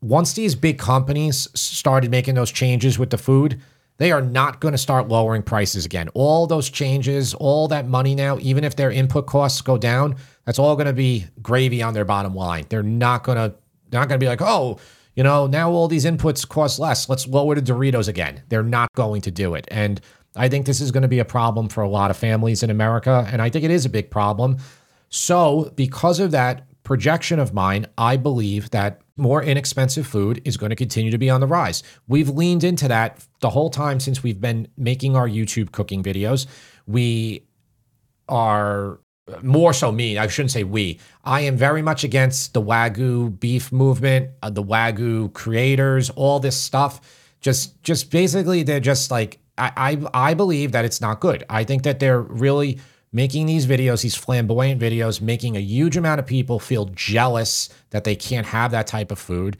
Once these big companies started making those changes with the food, they are not going to start lowering prices again. All those changes, all that money now, even if their input costs go down, that's all going to be gravy on their bottom line. They're not going to not going to be like, "Oh, you know, now all these inputs cost less. Let's lower the Doritos again." They're not going to do it. And I think this is going to be a problem for a lot of families in America, and I think it is a big problem. So, because of that projection of mine, I believe that more inexpensive food is going to continue to be on the rise. We've leaned into that the whole time since we've been making our YouTube cooking videos. We are more so me. I shouldn't say we. I am very much against the Wagyu beef movement, uh, the Wagyu creators, all this stuff. Just, just basically, they're just like I, I, I believe that it's not good. I think that they're really making these videos, these flamboyant videos, making a huge amount of people feel jealous that they can't have that type of food.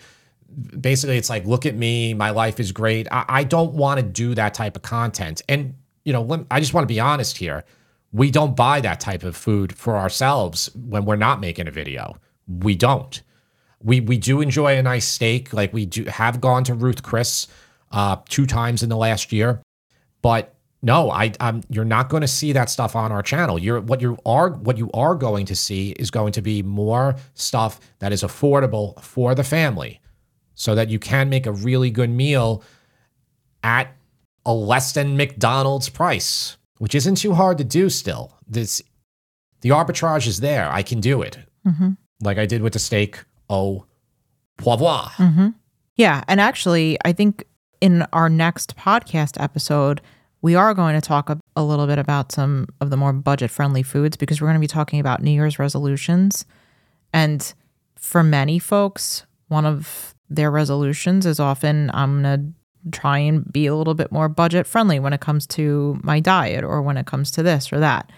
Basically, it's like, look at me, my life is great. I, I don't want to do that type of content. And, you know, I just want to be honest here. We don't buy that type of food for ourselves when we're not making a video. We don't. We we do enjoy a nice steak. Like we do have gone to Ruth Chris uh, two times in the last year, but no, I, I'm. You're not going to see that stuff on our channel. You're what you are. What you are going to see is going to be more stuff that is affordable for the family, so that you can make a really good meal at a less than McDonald's price, which isn't too hard to do. Still, this the arbitrage is there. I can do it, Mm-hmm. like I did with the steak au poivre. Mm-hmm. Yeah. And actually, I think in our next podcast episode, we are going to talk a, a little bit about some of the more budget friendly foods because we're going to be talking about New Year's resolutions. And for many folks, one of their resolutions is often I'm going to try and be a little bit more budget friendly when it comes to my diet or when it comes to this or that.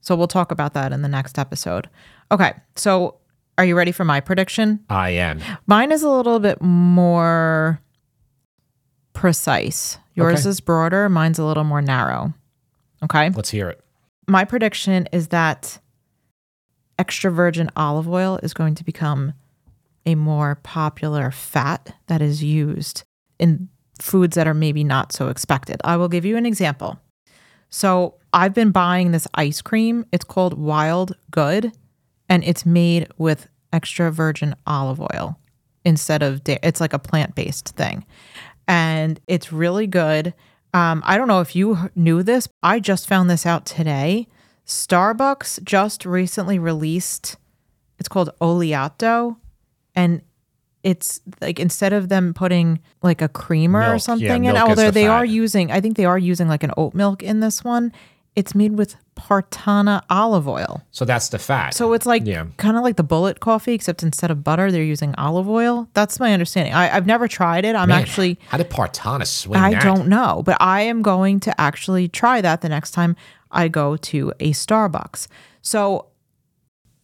So we'll talk about that in the next episode. Okay. So are you ready for my prediction? I am. Mine is a little bit more precise. Yours Okay. is broader, mine's a little more narrow. Okay. Let's hear it. My prediction is that extra virgin olive oil is going to become a more popular fat that is used in foods that are maybe not so expected. I will give you an example. So, I've been buying this ice cream. It's called Wild Good, and it's made with extra virgin olive oil instead of da- it's like a plant-based thing. And it's really good. Um, I don't know if you knew this. I just found this out today. Starbucks just recently released it's called Oleato and it's like instead of them putting like a creamer or Milk, yeah, something in milk is although the they are using I think they are using like an oat milk in this one. It's made with Partanna olive oil. So that's the fat. So it's like Yeah. kind of like the bullet coffee, except instead of butter, they're using olive oil. That's my understanding. I, I've never tried it. I'm Man, actually how did Partanna swing I that? don't know, but I am going to actually try that the next time I go to a Starbucks. So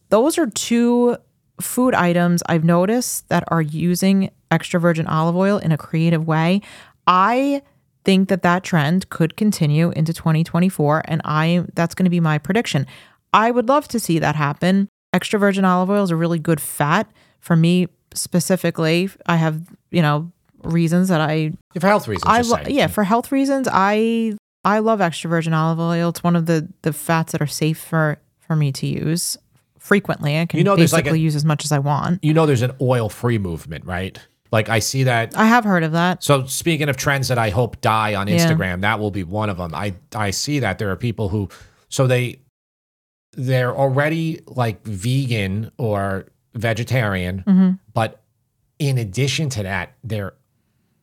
those are two food items I've noticed that are using extra virgin olive oil in a creative way. I think that that trend could continue into 2024 and I that's going to be my prediction. I would love to see that happen. Extra virgin olive oil is a really good fat for me specifically. I have, you know, reasons that I For health reasons. I lo- yeah, for health reasons, I I love extra virgin olive oil. It's one of the the fats that are safe for for me to use frequently. I can You know, basically like a- use as much as I want. You know, there's an oil-free movement, right? Like I see that. I have heard of that. So speaking of trends that I hope die on Yeah. Instagram, that will be one of them. I I see that there are people who, so they, they're already like vegan or vegetarian, Mhm. but in addition to that, they're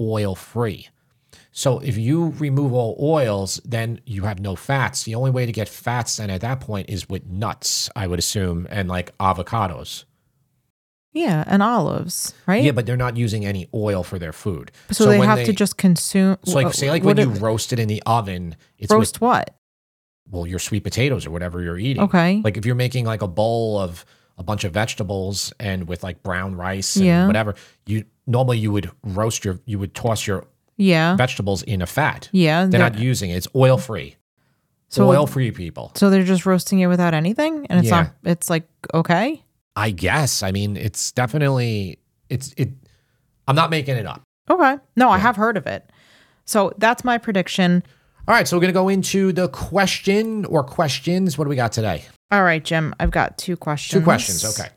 oil free. So if you remove all oils, then you have no fats. The only way to get fats then at that point is with nuts, I would assume, and like avocados. Yeah, and olives, right? Yeah, but they're not using any oil for their food. so, they when have to just consume. So like say like when you if- roast it in the oven, it's roast with what? well your sweet potatoes or whatever you're eating. Okay. Like if you're making like a bowl of a bunch of vegetables and with like brown rice and Yeah. whatever, you normally you would roast your you would toss your Yeah, vegetables in a fat. yeah. They're they're- not using it. It's oil free. So- oil free people. so they're just roasting it without anything, and it's Yeah. not. It's like okay. I guess. I mean, it's definitely it's it. I'm not making it up. Okay. No, I have heard of it. So that's my prediction. All right, so we're gonna go into the question or questions. What do we got today? All right, Jim, I've got two questions. Two questions. Okay.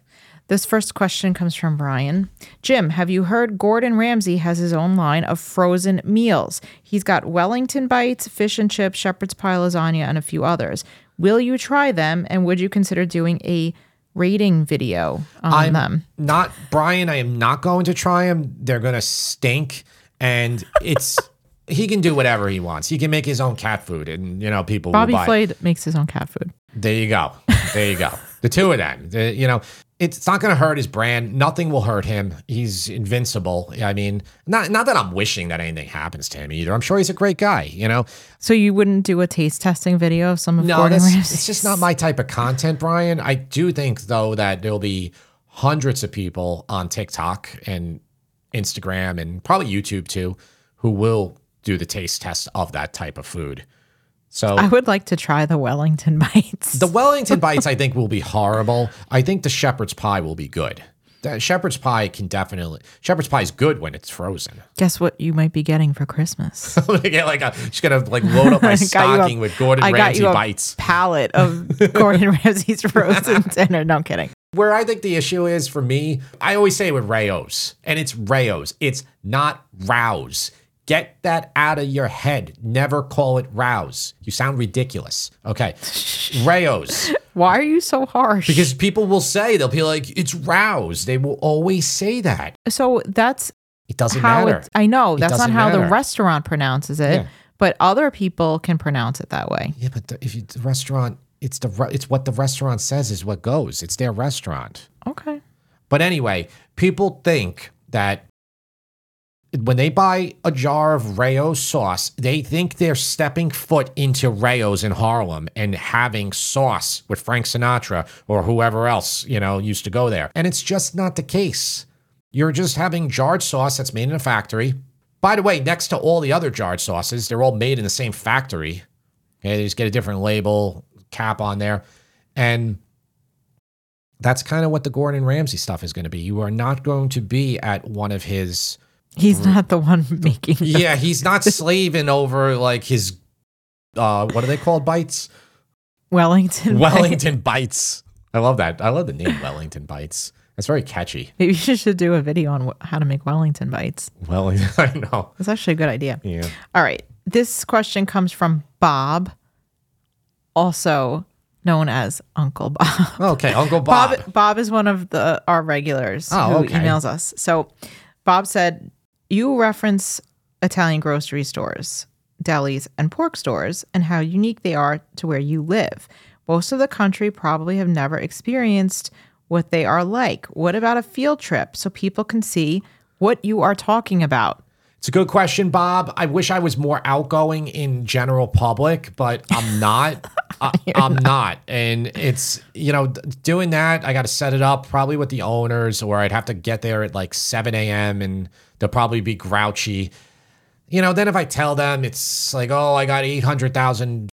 This first question comes from Brian. Jim, have you heard Gordon Ramsay has his own line of frozen meals? He's got Wellington bites, fish and chips, shepherd's pie lasagna, and a few others. Will you try them and would you consider doing a rating video on I'm them? not Brian. I am not going to try them. They're gonna stink, and it's <laughs> he can do whatever he wants. He can make his own cat food, and you know people Bobby will buy. it. Flay makes his own cat food. There you go. There you go. The two of them. The- you know, it's not going to hurt his brand. Nothing will hurt him. He's invincible. I mean, not not that I'm wishing that anything happens to him either. I'm sure he's a great guy. You know, So you wouldn't do a taste testing video of some of no, Gordon that's, Ramsay's? it's just not my type of content, Brian. I do think though that there'll be hundreds of people on TikTok and Instagram and probably YouTube too who will do the taste test of that type of food. So I would like to try the Wellington <laughs> bites. the Wellington <laughs> bites, I think, will be horrible. I think the shepherd's pie will be good. The shepherd's pie can definitely shepherd's pie is good when it's frozen. Guess what you might be getting for Christmas? <laughs> Get like a just gonna like load up my you a- stocking with Gordon I got Ramsay you a bites. palette of Gordon Ramsay's frozen dinner. No I'm kidding. Where I think the issue is for me, I always say with Rayos, and it's Rayos. It's not Rouse. Get that out of your head. Never call it Rouse. You sound ridiculous. Okay. <laughs> Rayos. Why are you so harsh? Because people will say, they'll be like, it's Rouse. They will always say that. so that's It doesn't how matter. it, I know that's not how the restaurant pronounces it, Yeah. but other people can pronounce it that way. Yeah, but the, if you, the restaurant, it's the re- it's what the restaurant says is what goes. It's their restaurant. Okay. But anyway, people think that when they buy a jar of Rao's sauce, they think they're stepping foot into Rao's in Harlem and having sauce with Frank Sinatra or whoever else, you know, used to go there. And it's just not the case. You're just having jarred sauce that's made in a factory. By the way, next to all the other jarred sauces, they're all made in the same factory. Okay, they just get a different label, cap on there. And that's kind of what the Gordon Ramsay stuff is going to be. You are not going to be at one of his. He's not the one making. the- Yeah, he's <laughs> not slaving over like his. Uh, what are they called? Bites. Wellington. Wellington bites. I love that. I love the name Wellington bites. That's very catchy. Maybe you should do a video on wh- how to make Wellington bites. Well, <laughs> I know. It's actually a good idea. Yeah. All right. This question comes from Bob, also known as Uncle Bob. <laughs> Okay, Uncle Bob. Bob Bob is one of the our regulars Oh, who okay. emails us. So Bob said, "You reference Italian grocery stores, delis, and pork stores, and how unique they are to where you live. Most of the country probably have never experienced what they are like. What about a field trip so people can see what you are talking about?" It's a good question, Bob. I wish I was more outgoing in general public, but I'm <laughs> not. I, <laughs> I'm not. And it's, you know, d- doing that, I got to set it up probably with the owners, or I'd have to get there at like 7 a.m. and they'll probably be grouchy. You know, then if I tell them it's like, oh, I got 800,000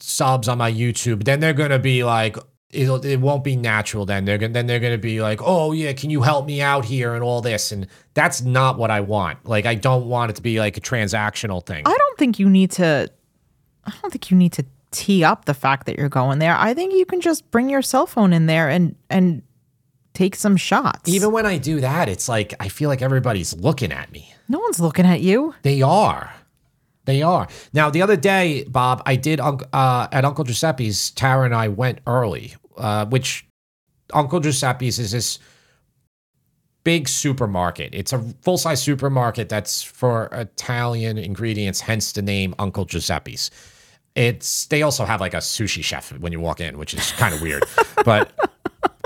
subs on my YouTube, then they're going to be like, It'll, it won't be natural then they're gonna then they're gonna be like oh yeah can you help me out here and all this and that's not what i want like i don't want it to be like a transactional thing I don't think you need to I don't think you need to tee up the fact that you're going there. I think you can just bring your cell phone in there and and take some shots. even when i do that it's like i feel like everybody's looking at me no one's looking at you. They are. They are. Now, the other day, Bob, I did uh, at Uncle Giuseppe's. Tara and I went early, uh, which Uncle Giuseppe's is this big supermarket. It's a full size supermarket that's for Italian ingredients, hence the name Uncle Giuseppe's. It's they also have like a sushi chef when you walk in, which is kind of weird, <laughs> but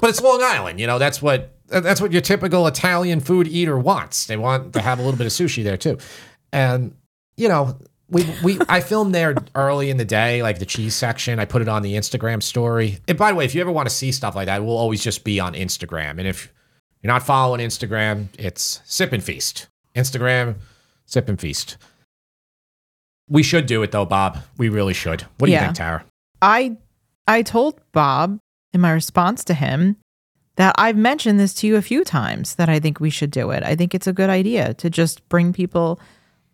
but it's Long Island. You know, that's what that's what your typical Italian food eater wants. They want to have a little bit of sushi there too, and you know. We, we I filmed there early in the day, like the cheese section. I put it on the Instagram story. And by the way, if you ever want to see stuff like that, it will always just be on Instagram. And if you're not following Instagram, it's Sip and Feast. Instagram, Sip and Feast. We should do it though, Bob. We really should. What do you think, Tara? I I told Bob in my response to him that I've mentioned this to you a few times that I think we should do it. I think it's a good idea to just bring people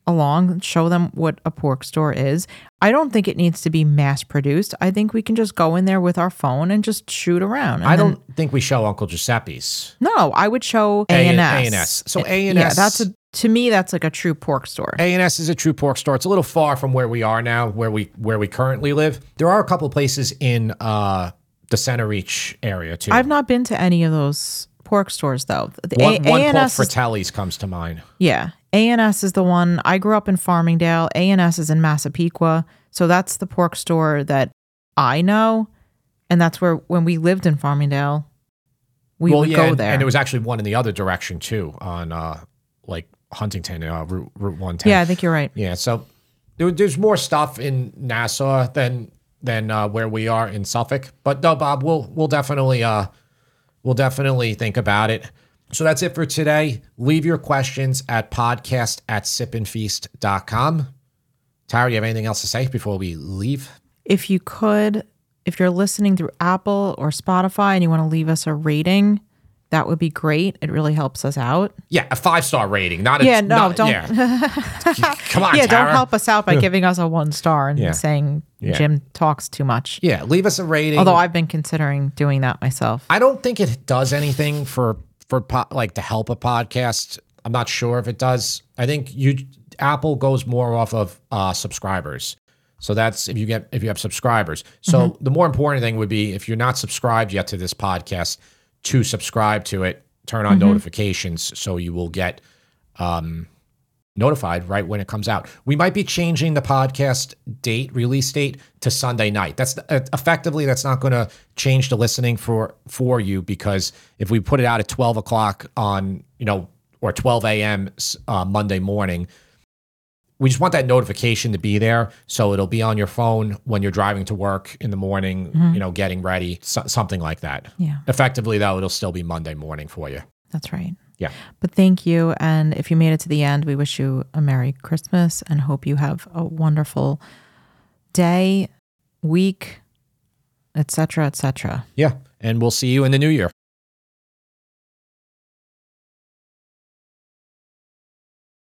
along, show them what a pork store is. I don't think it needs to be mass produced. I think we can just go in there with our phone and just shoot around. and I don't think we show Uncle Giuseppe's. No, I would show A- A and S. A&S. So A&S Yeah, that's a to me that's like a true pork store. A&S is a true pork store. It's a little far from where we are now, where we where we currently live. There are a couple places in uh, the Centereach area too. I've not been to any of those pork stores though. The one, A- one called is- Fratelli's comes to mind. Yeah. A&S is the one. I grew up in Farmingdale. A&S is in Massapequa. So that's the pork store that I know. And that's where when we lived in Farmingdale, we well, would yeah, go and, there. and there was actually one in the other direction too, on uh, like Huntington, uh, Route Route One Ten. yeah, I think you're right. Yeah, so there, there's more stuff in Nassau than than uh, where we are in Suffolk. But no, Bob, we'll we'll definitely uh, we'll definitely think about it. So that's it for today. Leave your questions at podcast at sipandfeast.com. Tara, you have anything else to say before we leave? If you could, if you're listening through Apple or Spotify and you want to leave us a rating, that would be great. It really helps us out. Yeah, a five star rating, not a Yeah, no, not- don't- yeah. <laughs> Come on, yeah, Tara. don't help us out by giving us a one star and Yeah. saying Yeah. Jim talks too much. Yeah, leave us a rating. Although I've been considering doing that myself. I don't think it does anything for for po- like to help a podcast. I'm not sure if it does. I think you Apple goes more off of uh, subscribers. So that's if you get if you have subscribers. So the more important thing would be if you're not subscribed yet to this podcast, to subscribe to it, turn on notifications so you will get um, notified right when it comes out. We might be changing the podcast date, release date to Sunday night. That's uh, effectively that's not going to change the listening for for you because if we put it out at twelve o'clock on you know or twelve a.m. Uh, Monday morning. We just want that notification to be there, so it'll be on your phone when you're driving to work in the morning. Mm-hmm. You know, getting ready, so, something like that. Yeah, Effectively, though, it'll still be Monday morning for you. that's right. Yeah. But thank you. And if you made it to the end, we wish you a Merry Christmas and hope you have a wonderful day, week, etc., etc. Yeah. And we'll see you in the new year.